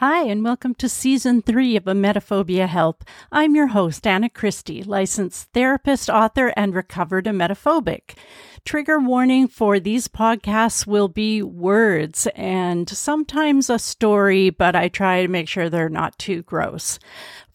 Hi, and welcome to season three of Emetophobia Help. I'm your host, Anna Christie, licensed therapist, author, and recovered emetophobic. Trigger warning for these podcasts will be words and sometimes a story, but I try to make sure they're not too gross.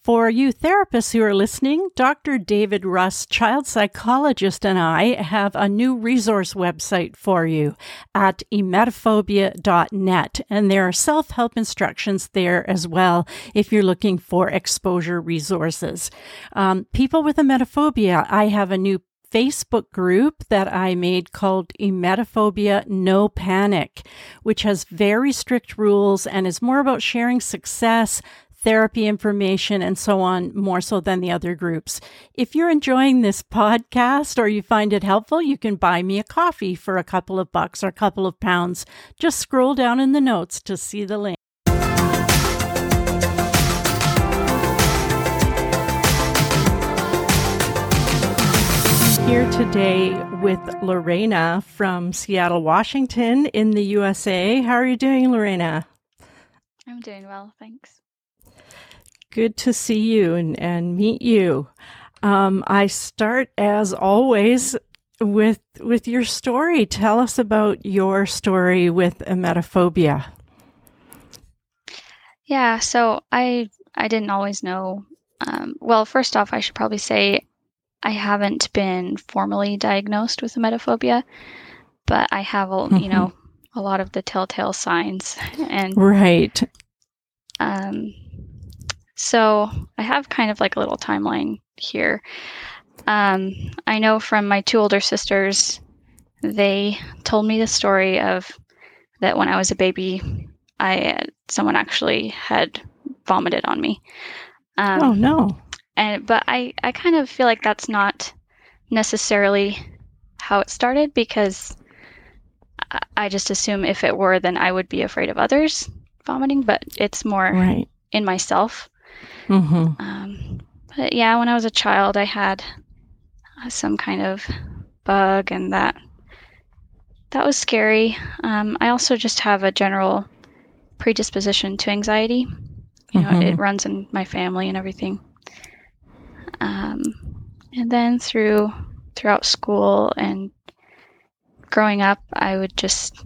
For you therapists who are listening, Dr. David Russ, child psychologist, and I have a new resource website for you at emetophobia.net. And there are self help instructions there as well if you're looking for exposure resources. Um, people with emetophobia, I have a new Facebook group that I made called Emetophobia No Panic, which has very strict rules and is more about sharing success, therapy information and so on more so than the other groups. If you're enjoying this podcast or you find it helpful, you can buy me a coffee for a couple of bucks or a couple of pounds. Just scroll down in the notes to see the link. Here today with Lorraina from Seattle, Washington in the USA. How are you doing, Lorraina? I'm doing well, thanks good to see you and, and meet you. Um, I start as always with with your story. Tell us about your story with emetophobia. Yeah, so I I didn't always know. Um, well, first off, I should probably say I haven't been formally diagnosed with emetophobia, but I have, mm-hmm. you know, a lot of the telltale signs and right. Um, so I have kind of like a little timeline here. Um, I know from my two older sisters, they told me the story of that when I was a baby, I someone actually had vomited on me. Um, oh no! And but I I kind of feel like that's not necessarily how it started because I just assume if it were, then I would be afraid of others vomiting. But it's more right. in myself. Mm-hmm. Um, but yeah, when I was a child, I had uh, some kind of bug, and that that was scary. Um, I also just have a general predisposition to anxiety. You know, mm-hmm. it runs in my family and everything. Um, and then through throughout school and growing up, I would just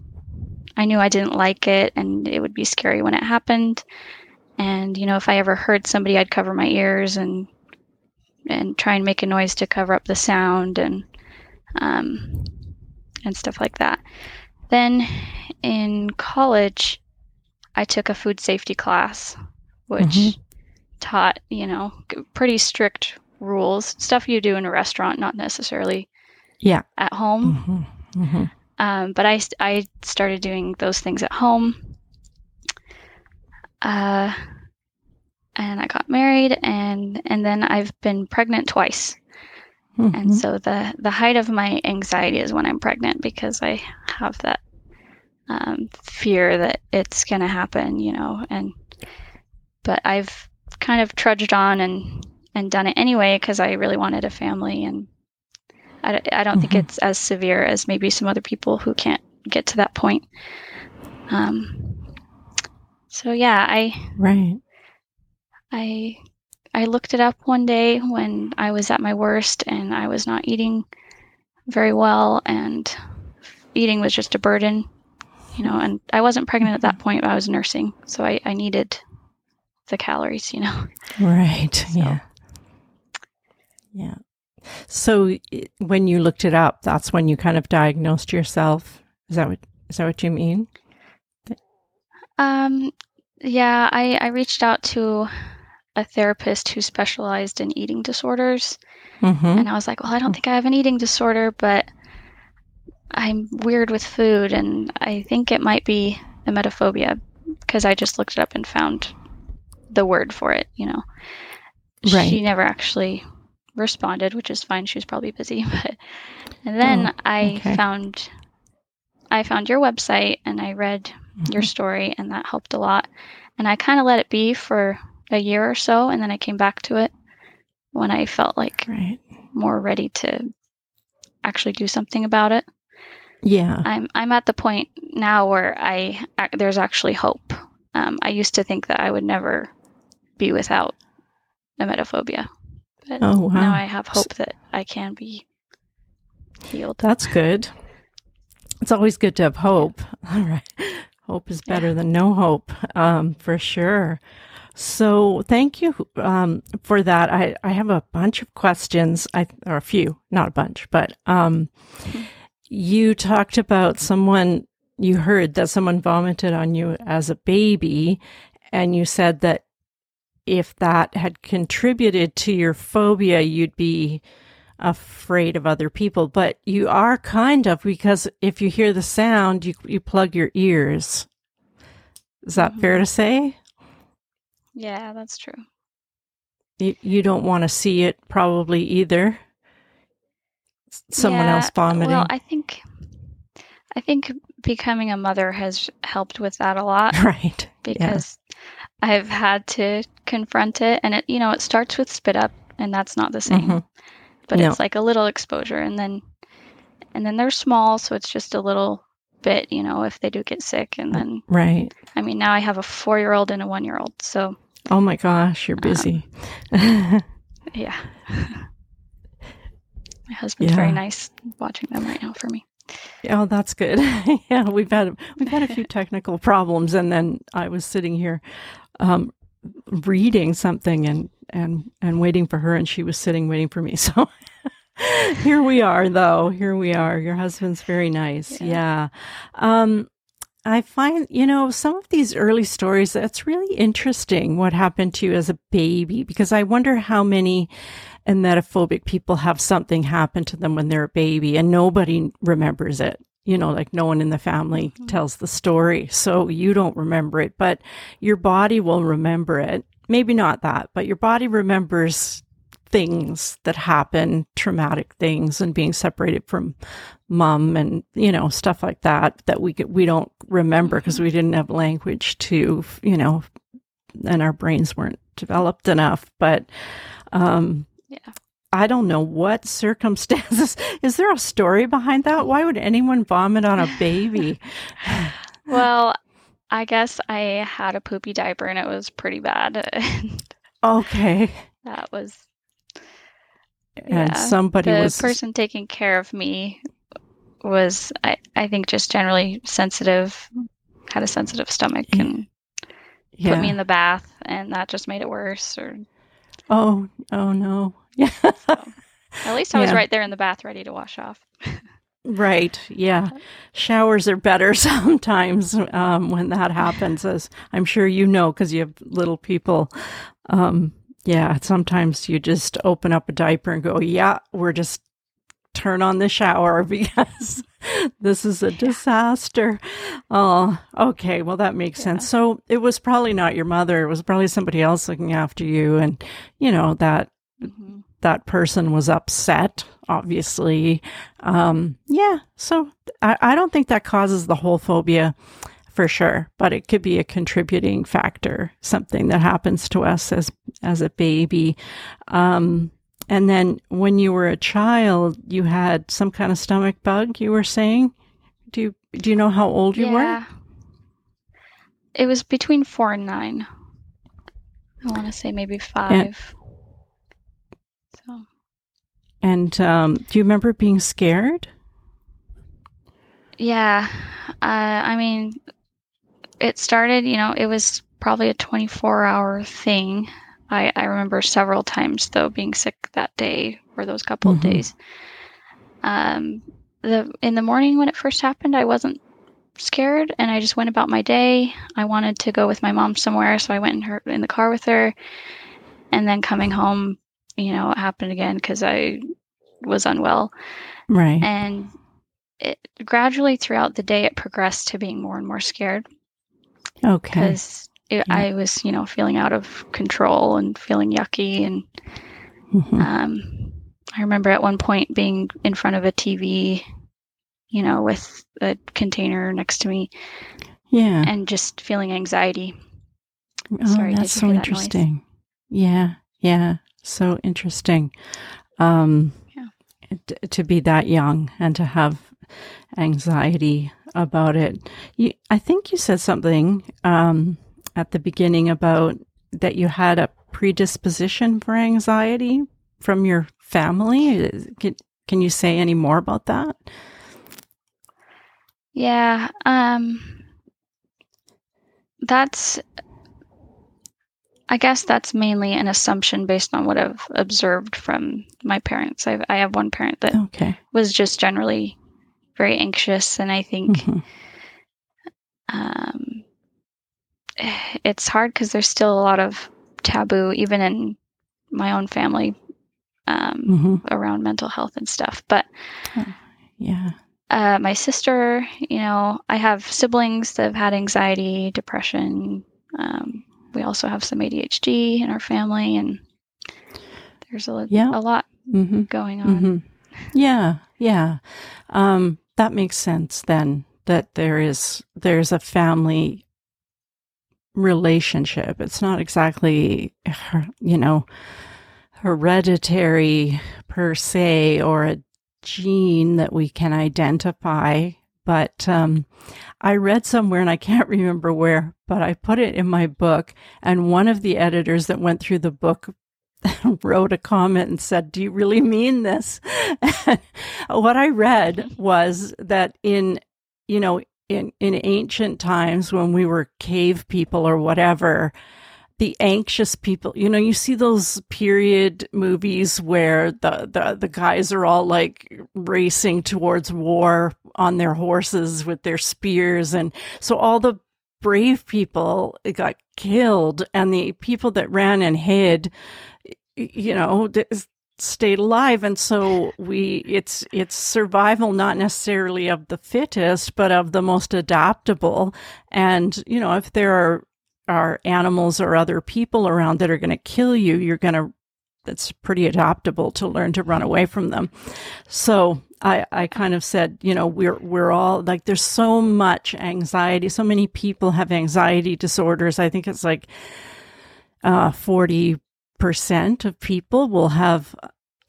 I knew I didn't like it, and it would be scary when it happened. And you know, if I ever heard somebody, I'd cover my ears and and try and make a noise to cover up the sound and um, and stuff like that. Then in college, I took a food safety class, which mm-hmm. taught you know pretty strict rules, stuff you do in a restaurant, not necessarily yeah at home. Mm-hmm. Mm-hmm. Um, but I I started doing those things at home uh, and I got married, and and then I've been pregnant twice. Mm-hmm. And so the the height of my anxiety is when I'm pregnant because I have that um, fear that it's going to happen, you know. And but I've kind of trudged on and and done it anyway because I really wanted a family, and I, I don't mm-hmm. think it's as severe as maybe some other people who can't get to that point. Um, so yeah, I right. I I looked it up one day when I was at my worst and I was not eating very well and eating was just a burden, you know, and I wasn't pregnant at that mm-hmm. point, I was nursing. So I, I needed the calories, you know. Right. So. Yeah. Yeah. So when you looked it up, that's when you kind of diagnosed yourself. Is that what is that what you mean? Um, yeah, I, I reached out to a therapist who specialized in eating disorders. Mm-hmm. And I was like, well, I don't think I have an eating disorder, but I'm weird with food. And I think it might be emetophobia because I just looked it up and found the word for it, you know. Right. She never actually responded, which is fine. She was probably busy. But and then oh, I found I found your website and I read mm-hmm. your story, and that helped a lot. And I kind of let it be for a year or so, and then I came back to it when I felt like right. more ready to actually do something about it. Yeah, I'm I'm at the point now where I there's actually hope. um, I used to think that I would never be without emetophobia. But Oh, wow. now I have hope that I can be healed. That's good. It's always good to have hope. All right. Hope is better Yeah. than no hope, um, for sure. So thank you um, for that. I, I have a bunch of questions, I, or a few, not a bunch, but um, you talked about someone, you heard that someone vomited on you as a baby, and you said that if that had contributed to your phobia, you'd be afraid of other people, but you are kind of because if you hear the sound, you you plug your ears. Is that fair to say? Yeah, that's true. You, you don't want to see it probably either. Someone Yeah, else vomiting. Well, I think I think becoming a mother has helped with that a lot right. because I've had to confront it and it you know, it starts with spit up and that's not the same. Mhm. But No. it's like a little exposure and then and then they're small so it's just a little bit, you know, if they do get sick and then Right. I mean, now I have a 4-year-old and a 1-year-old. So, Oh my gosh, Um, you're busy. yeah. My husband's very nice watching them right now for me. Oh, that's good. yeah, we've had we've had a few technical problems, and then I was sitting here um, reading something and and and waiting for her, and she was sitting waiting for me. So here we are, though. Here we are. Your husband's very nice. Yeah. Yeah. Um, I find you know some of these early stories. That's really interesting. What happened to you as a baby? Because I wonder how many emetophobic people have something happen to them when they're a baby and nobody remembers it. You know, like no one in the family Mhm. tells the story. So you don't remember it, but your body will remember it. Maybe not that, but your body remembers things that happen, traumatic things and being separated from mom and, you know, stuff like that that we we don't remember because we didn't have language to, you know, and our brains weren't developed enough. But um Yeah. I don't know what circumstances. Is there a story behind that? Why would anyone vomit on a baby? Well, I guess I had a poopy diaper and it was pretty bad. okay. that was And Yeah, somebody the was person taking care of me was I, I think just generally sensitive, had a sensitive stomach and yeah. put me in the bath and that just made it worse or oh, oh no. Yeah. at least I was Yeah. right there in the bath ready to wash off. Right. Yeah. Showers are better sometimes um, when that happens, as I'm sure you know, because you have little people. Um, yeah. Sometimes you just open up a diaper and go, yeah, we're just turn on the shower because this is a disaster. Oh, okay. Well, that makes Yeah. sense. So it was probably not your mother. It was probably somebody else looking after you. And, you know, that Mhm. that person was upset, obviously. Um, yeah, so I, I don't think that causes the whole phobia for sure, but it could be a contributing factor, something that happens to us as as a baby. Um, and then when you were a child, you had some kind of stomach bug. You were saying, do you do you know how old you were? It was between four and nine. I want to say maybe five. So And um, do you remember being scared? yeah, uh, I mean, it started. You know, it was probably a twenty-four hour thing. I, I remember several times though being sick that day or those couple of Mhm. days. Um, the in the morning when it first happened, I wasn't scared, and I just went about my day. I wanted to go with my mom somewhere, so I went in her in the car with her. And then coming home, you know, it happened again because I was unwell, Right. and it gradually throughout the day it progressed to being more and more scared Okay. because Yeah. I was, you know, feeling out of control and feeling yucky and Mhm. um, I remember at one point being in front of a TV, you know, with a container next to me Yeah. and just feeling anxiety. Oh, Sorry, that's so that noise? interesting. Yeah, yeah, so interesting. Um, Yeah. t- to be that young and to have anxiety about it. You, I think you said something um, at the beginning about that you had a predisposition for anxiety from your family. Can, can you say any more about that? Yeah, um, that's. I guess that's mainly an assumption based on what I've observed from my parents. I've, I have one parent that Okay. was just generally very anxious, and I think Mhm. um, it's hard because there's still a lot of taboo, even in my own family, um, Mhm. around mental health and stuff. But Yeah. uh, my sister, you know, I have siblings that have had anxiety, depression. Um, we also have some ADHD in our family, and there's a, Yeah. a lot hmm going on. hmm Yeah. Yeah. Um, that makes sense then that there is there's a family relationship. It's not exactly you know hereditary per se or a gene that we can identify. But um, I read somewhere, and I can't remember where, but I put it in my book. And one of the editors that went through the book wrote a comment and said, Do you really mean this? what I read was that in, you know, in, in ancient times when we were cave people or whatever, the anxious people, you know, you see those period movies where the, the, the guys are all like racing towards war on their horses with their spears. And so all the brave people got killed and the people that ran and hid, you know, stayed alive. And so we it's it's survival not necessarily of the fittest but of the most adaptable. And you know if there are are animals or other people around that are going to kill you you're going to it's pretty adaptable to learn to run away from them so I, I kind of said, you know, we're we're all like there's so much anxiety. So many people have anxiety disorders. I think it's like uh, forty percent of people will have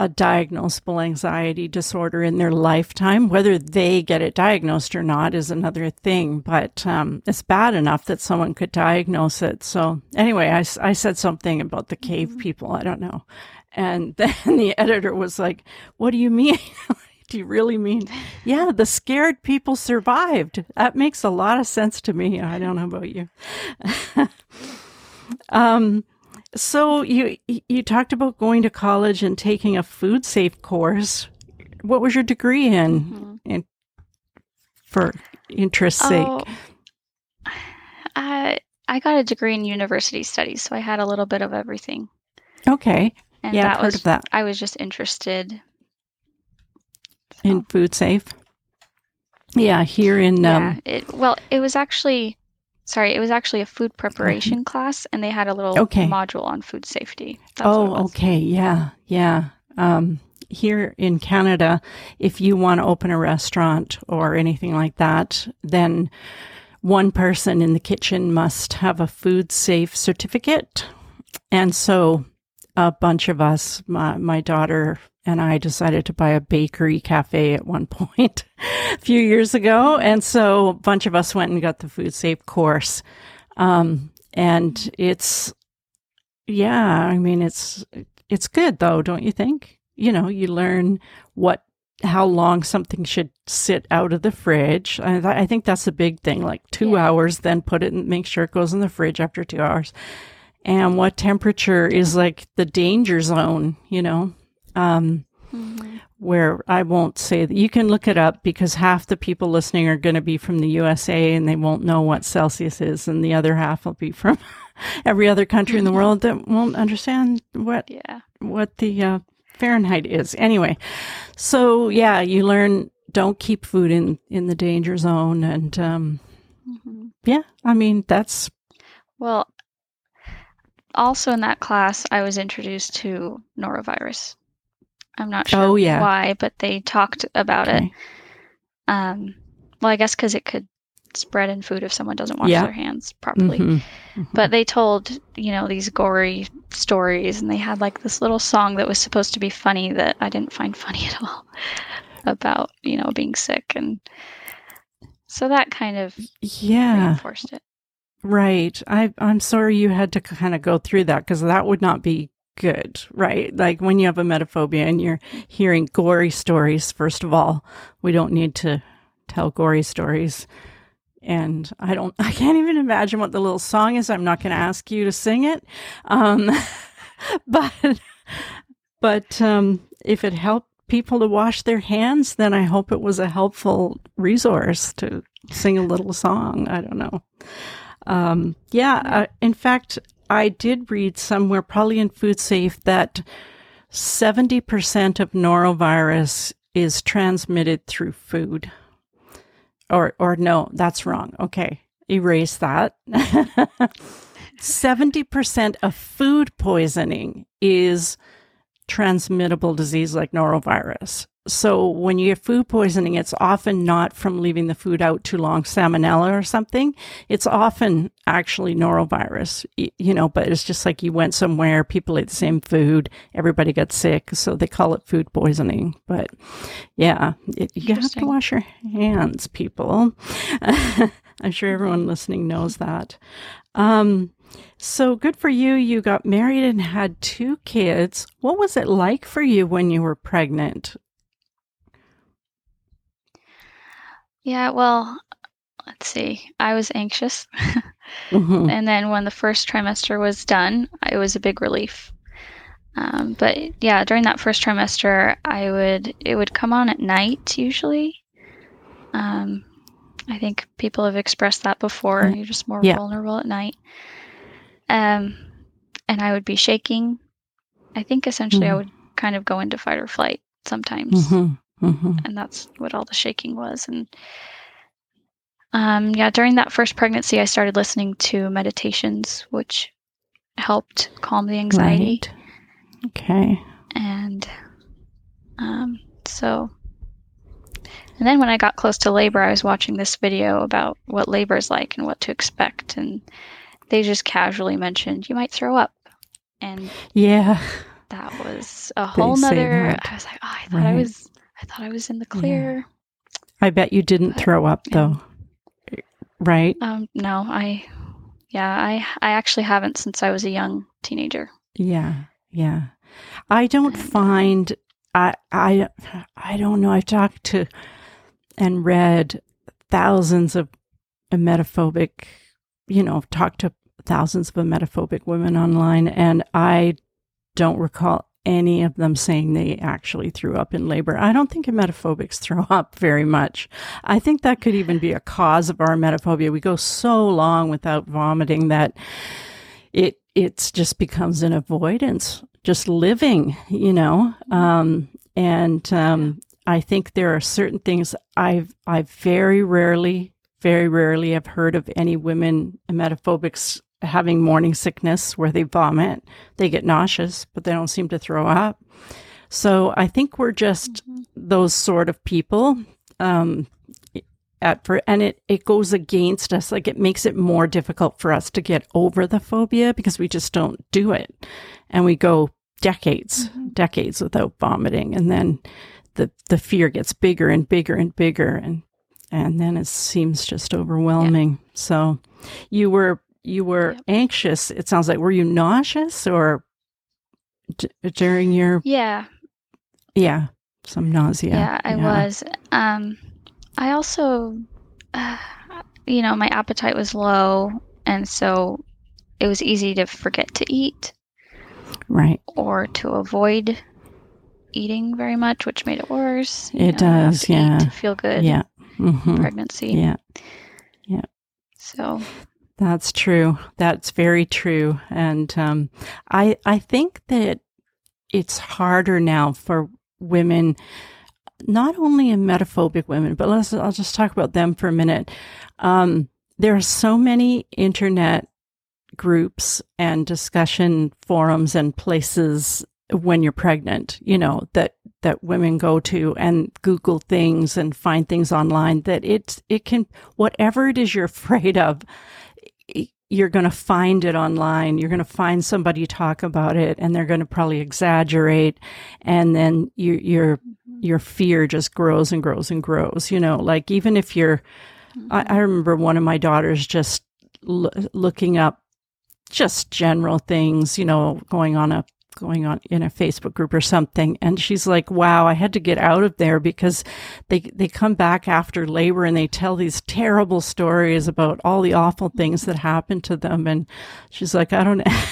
a diagnosable anxiety disorder in their lifetime. Whether they get it diagnosed or not is another thing, but um, it's bad enough that someone could diagnose it. So, anyway, I, I said something about the cave people. I don't know. And then the editor was like, What do you mean? do you really mean? Yeah, the scared people survived. That makes a lot of sense to me. I don't know about you. um, so you you talked about going to college and taking a food safe course. What was your degree in? Mhm. In for interest's sake. Oh, I I got a degree in university studies, so I had a little bit of everything. Okay. And yeah, I've heard was of that. I was just interested. In food safe. Yeah, here in yeah, um it, well, it was actually sorry, it was actually a food preparation class, and they had a little Okay. module on food safety. That's Oh, okay. Yeah. Yeah. Um, here in Canada, if you want to open a restaurant or anything like that, then one person in the kitchen must have a food safe certificate. And so a bunch of us, my, my daughter and I decided to buy a bakery cafe at one point a few years ago. And so a bunch of us went and got the food safe course. Um, and it's, yeah, I mean, it's, it's good though, don't you think? You know, you learn what, how long something should sit out of the fridge. I, th- I think that's a big thing, like two Yeah. hours, then put it and make sure it goes in the fridge after two hours. And what temperature is like the danger zone, you know? Um, Mhm. where I won't say that you can look it up because half the people listening are going to be from the USA and they won't know what Celsius is, and the other half will be from every other country in the world that won't understand what Yeah. what the uh, Fahrenheit is. Anyway, so yeah, you learn don't keep food in in the danger zone, and um, hmm yeah, I mean that's Well, also in that class, I was introduced to norovirus. I'm not sure Oh, yeah. why, but they talked about it. Um, well, I guess because it could spread in food if someone doesn't wash Yeah. their hands properly. Mhm. Mhm. But they told, you know, these gory stories, and they had like this little song that was supposed to be funny that I didn't find funny at all about, you know, being sick. And so that kind of yeah, reinforced it. Right. I, I'm sorry you had to kind of go through that because that would not be good, right? Like when you have emetophobia and you're hearing gory stories, first of all, we don't need to tell gory stories. And I don't, I can't even imagine what the little song is. I'm not going to ask you to sing it. Um, but, but, um, if it helped people to wash their hands, then I hope it was a helpful resource to sing a little song. I don't know. Um, yeah, uh, in fact, I did read somewhere, probably in Food Safe, that 70% of norovirus is transmitted through food. Or, or no, that's wrong. Okay, erase that. 70% of food poisoning is transmittable disease like norovirus. So when you have food poisoning, it's often not from leaving the food out too long, salmonella or something. It's often actually norovirus, you know, but it's just like you went somewhere, people ate the same food, everybody got sick. So they call it food poisoning. But yeah, it, you have to wash your hands, people. I'm sure everyone listening knows that. Um, so good for you. You got married and had two kids. What was it like for you when you were pregnant? Yeah, well, let's see. I was anxious. mm-hmm. And then when the first trimester was done, it was a big relief. Um, but yeah, during that first trimester, I would it would come on at night usually. Um, I think people have expressed that before. You're just more yeah. vulnerable at night. Um, and I would be shaking. I think essentially mm-hmm. I would kind of go into fight or flight sometimes. Mm-hmm. Mm-hmm. And that's what all the shaking was. And um, yeah, during that first pregnancy, I started listening to meditations, which helped calm the anxiety. Right. Okay. And um, so, and then when I got close to labor, I was watching this video about what labor is like and what to expect. And they just casually mentioned, you might throw up. And yeah, that was a whole nother. I was like, oh, I thought right. I was I thought I was in the clear. Yeah. I bet you didn't but, throw up though. Right? Um no, I yeah, I I actually haven't since I was a young teenager. Yeah. Yeah. I don't and, find I I I don't know. I've talked to and read thousands of emetophobic, you know, talked to thousands of emetophobic women online and I don't recall any of them saying they actually threw up in labor. I don't think emetophobics throw up very much. I think that could even be a cause of our emetophobia. We go so long without vomiting that it it's just becomes an avoidance, just living, you know. Um, and um, I think there are certain things I've I very rarely, very rarely have heard of any women emetophobics having morning sickness where they vomit, they get nauseous, but they don't seem to throw up. So I think we're just mm-hmm. those sort of people. Um, at for and it it goes against us like it makes it more difficult for us to get over the phobia because we just don't do it and we go decades mm-hmm. decades without vomiting and then the the fear gets bigger and bigger and bigger and and then it seems just overwhelming yeah. so you were you were yep. anxious. It sounds like were you nauseous or d- during your Yeah. Yeah, some nausea. Yeah, I yeah. was. Um I also uh, you know, my appetite was low and so it was easy to forget to eat. Right. Or to avoid eating very much, which made it worse. It know, does, yeah. to feel good. Yeah. Mm-hmm. Pregnancy. Yeah. Yeah. So that's true. That's very true. And um, I I think that it's harder now for women, not only emetophobic women, but let's I'll just talk about them for a minute. Um, there are so many internet groups and discussion forums and places when you're pregnant, you know, that that women go to and Google things and find things online that it's it can whatever it is you're afraid of you're going to find it online. You're going to find somebody talk about it and they're going to probably exaggerate. And then you, your, your fear just grows and grows and grows. You know, like even if you're, I, mm-hmm. I remember one of my daughters just l- looking up just general things, you know, going on a going on in a Facebook group or something. And she's like, wow, I had to get out of there because they, they come back after labor and they tell these terrible stories about all the awful things that happened to them. And she's like, I don't know.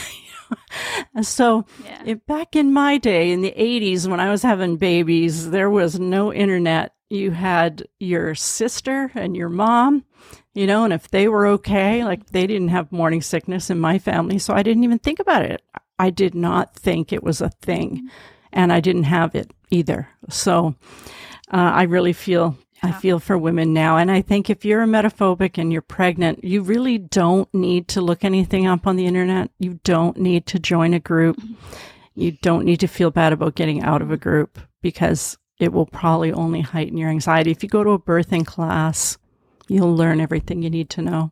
so Yeah. it, back in my day in the 80s when I was having babies, there was no internet. You had your sister and your mom, you know, and if they were okay, like they didn't have morning sickness in my family, so I didn't even think about it. I did not think it was a thing, and I didn't have it either. So uh, I really feel I feel for women now, and I think if you're emetophobic and you're pregnant, you really don't need to look anything up on the internet. You don't need to join a group. You don't need to feel bad about getting out of a group because it will probably only heighten your anxiety. If you go to a birthing class, you'll learn everything you need to know,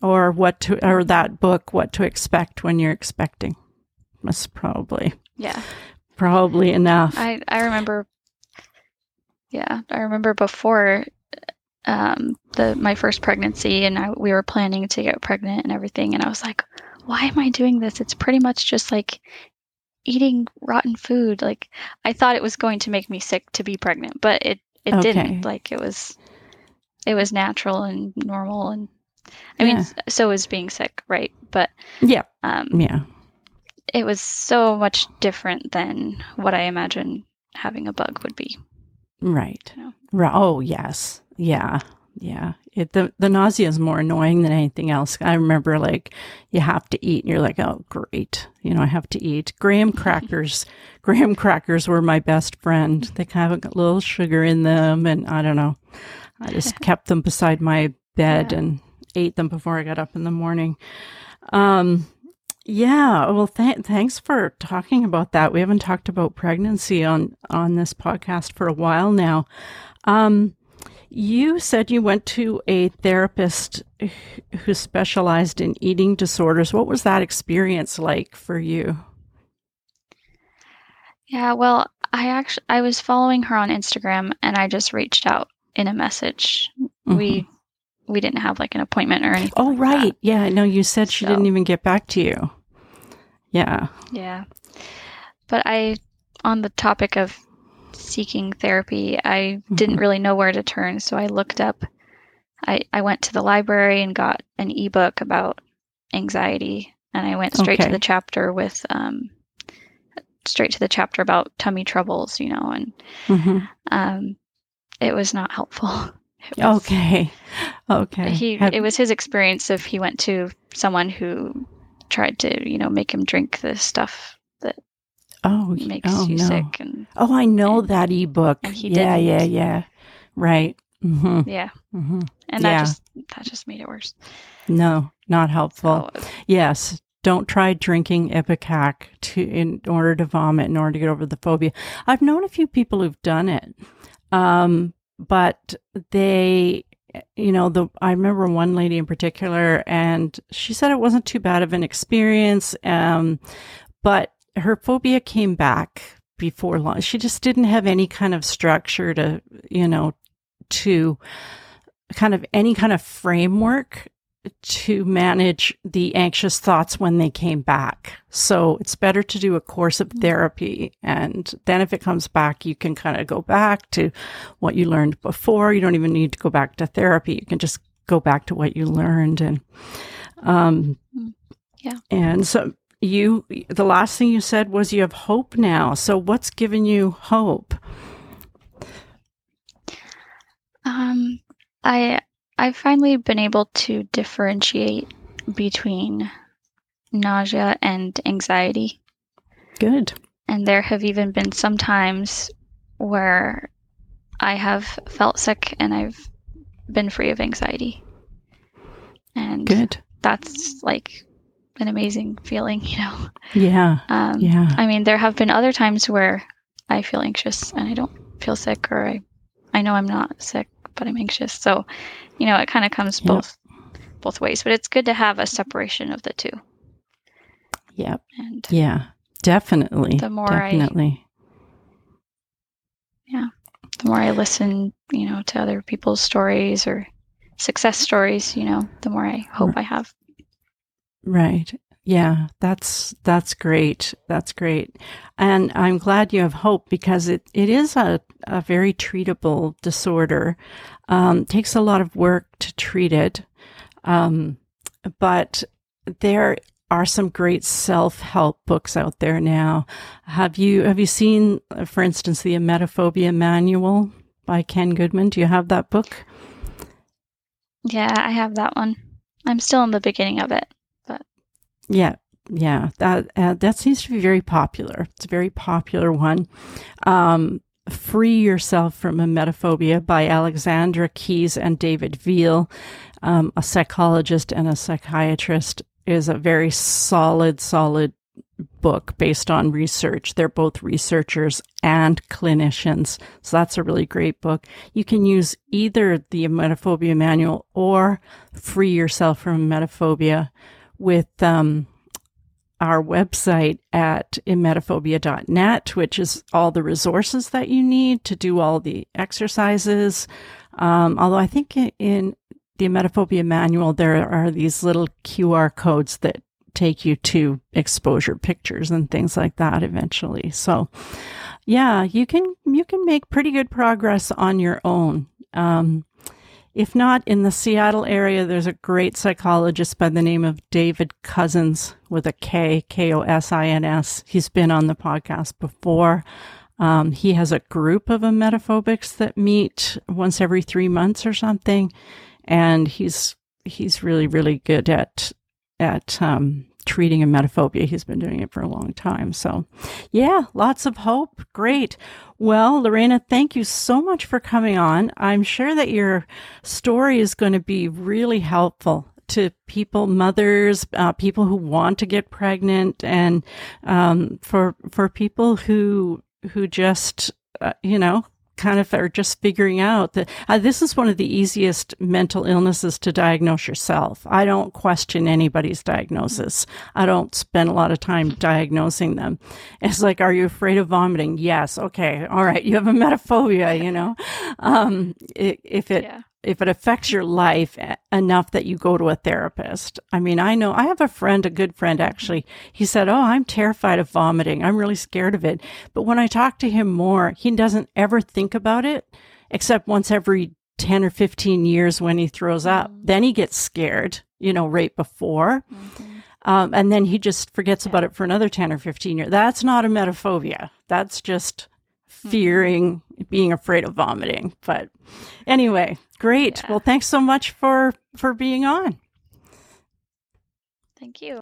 or what to, or that book, what to expect when you're expecting. That's probably Yeah. probably enough. I I remember. Yeah, I remember before um, the my first pregnancy, and I, we were planning to get pregnant and everything, and I was like, "Why am I doing this? It's pretty much just like eating rotten food." Like I thought it was going to make me sick to be pregnant, but it it Okay. didn't. Like it was it was natural and normal, and I mean, Yeah. s- so is being sick, right? But yeah, um, yeah, it was so much different than what I imagine having a bug would be. right. Yeah. Right. Oh, yes, yeah, yeah. It, the the nausea is more annoying than anything else. I remember like you have to eat, and you're like, oh, great, you know, I have to eat. Graham crackers, graham crackers were my best friend. They kind of got a little sugar in them, and I don't know. I just kept them beside my bed Yeah. and ate them before I got up in the morning. Um, yeah. Well, th- thanks for talking about that. We haven't talked about pregnancy on on this podcast for a while now. Um, you said you went to a therapist who specialized in eating disorders. What was that experience like for you? Yeah, well, I actually I was following her on Instagram and I just reached out in a message. We we didn't have like an appointment or anything. Oh, like that. right. Yeah. no you said she So- didn't even get back to you. Yeah. Yeah. But I on the topic of seeking therapy, I didn't Mhm. really know where to turn, so I looked up I I went to the library and got an ebook about anxiety and I went straight Okay. to the chapter with um straight to the chapter about tummy troubles, you know, and hmm um it was not helpful. Was- Okay. Okay. he Have- it was his experience if he went to someone who tried to you know make him drink the stuff that oh, makes oh, you no. sick and Oh, I know and- that ebook. yeah, yeah, didn't. yeah. Right. hmm yeah hmm and that Yeah. just that just made it worse No, not helpful. so Yes. Don't try drinking Ipecac to in order to vomit in order to get over the phobia. I've known a few people who've done it. Um, but they you know, the I remember one lady in particular and she said it wasn't too bad of an experience. Um, but her phobia came back before long. She just didn't have any kind of structure to, you know, to kind of any kind of framework to manage the anxious thoughts when they came back. So it's better to do a course of therapy. And then if it comes back, you can kind of go back to what you learned before. You don't even need to go back to therapy. You can just go back to what you learned. And, um, Yeah. And so you, the last thing you said was you have hope now. So what's given you hope? um i i've finally been able to differentiate between nausea and anxiety Good. and there have even been some times where i have felt sick and i've been free of anxiety and Good. that's like an amazing feeling you know Yeah. um, Yeah. I mean, there have been other times where I feel anxious and I don't feel sick, or I, I know I'm not sick, but I'm anxious. So, you know, it kind of comes Yeah. both, both ways. But it's good to have a separation of the two. Yep. And Yeah. Definitely. The more I- definitely. Yeah. The more I listen, you know, to other people's stories or success stories, you know, the more I hope I have. Right. Yeah, that's that's great. That's great. And I'm glad you have hope because it, it is a, a very treatable disorder. Um, takes a lot of work to treat it. Um, but there are some great self-help books out there now. Have you have you seen, for instance, the Emetophobia Manual by Ken Goodman? Do you have that book? Yeah, I have that one. I'm still in the beginning of it, yeah, yeah, that uh, that seems to be very popular. It's a very popular one. Um, Free Yourself from Emetophobia by Alexandra Keyes and David Veale, um, a psychologist and a psychiatrist, is a very solid, solid book based on research. They're both researchers and clinicians. So that's a really great book. You can use either the emetophobia manual or free yourself from emetophobia with um, our website at emetophobia.net, which is all the resources that you need to do all the exercises. Um, although I think in the emetophobia manual, there are these little QR codes that take you to exposure pictures and things like that eventually. So yeah, you can, you can make pretty good progress on your own. Um, if not in the Seattle area, there's a great psychologist by the name of David Kosins with a K, K O S I N S. He's been on the podcast before. Um, he has a group of emetophobics that meet once every three months or something, and he's he's really really good at at um, treating emetophobia. He's been doing it for a long time. So, yeah, lots of hope. Great. Well, Lorraina, thank you so much for coming on. I'm sure that your story is going to be really helpful to people, mothers, uh, people who want to get pregnant, and um, for for people who who just uh, you know kind of are just figuring out that uh, this is one of the easiest mental illnesses to diagnose yourself. I don't question anybody's diagnosis. I don't spend a lot of time diagnosing them. It's like, are you afraid of vomiting? Yes. Okay. All right. You have a metaphobia, you know? Um, if it, yeah if it affects your life enough that you go to a therapist. I mean, I know I have a friend, a good friend actually. He said, Oh, I'm terrified of vomiting. I'm really scared of it. But when I talk to him more, he doesn't ever think about it except once every 10 or 15 years when he throws up. Mm-hmm. Then he gets scared, you know, right before. Mm-hmm. Um, and then he just forgets yeah. about it for another 10 or 15 years. That's not emetophobia. That's just mm-hmm. fearing, being afraid of vomiting. But anyway, Great. Yeah. Well, thanks so much for for being on. Thank you.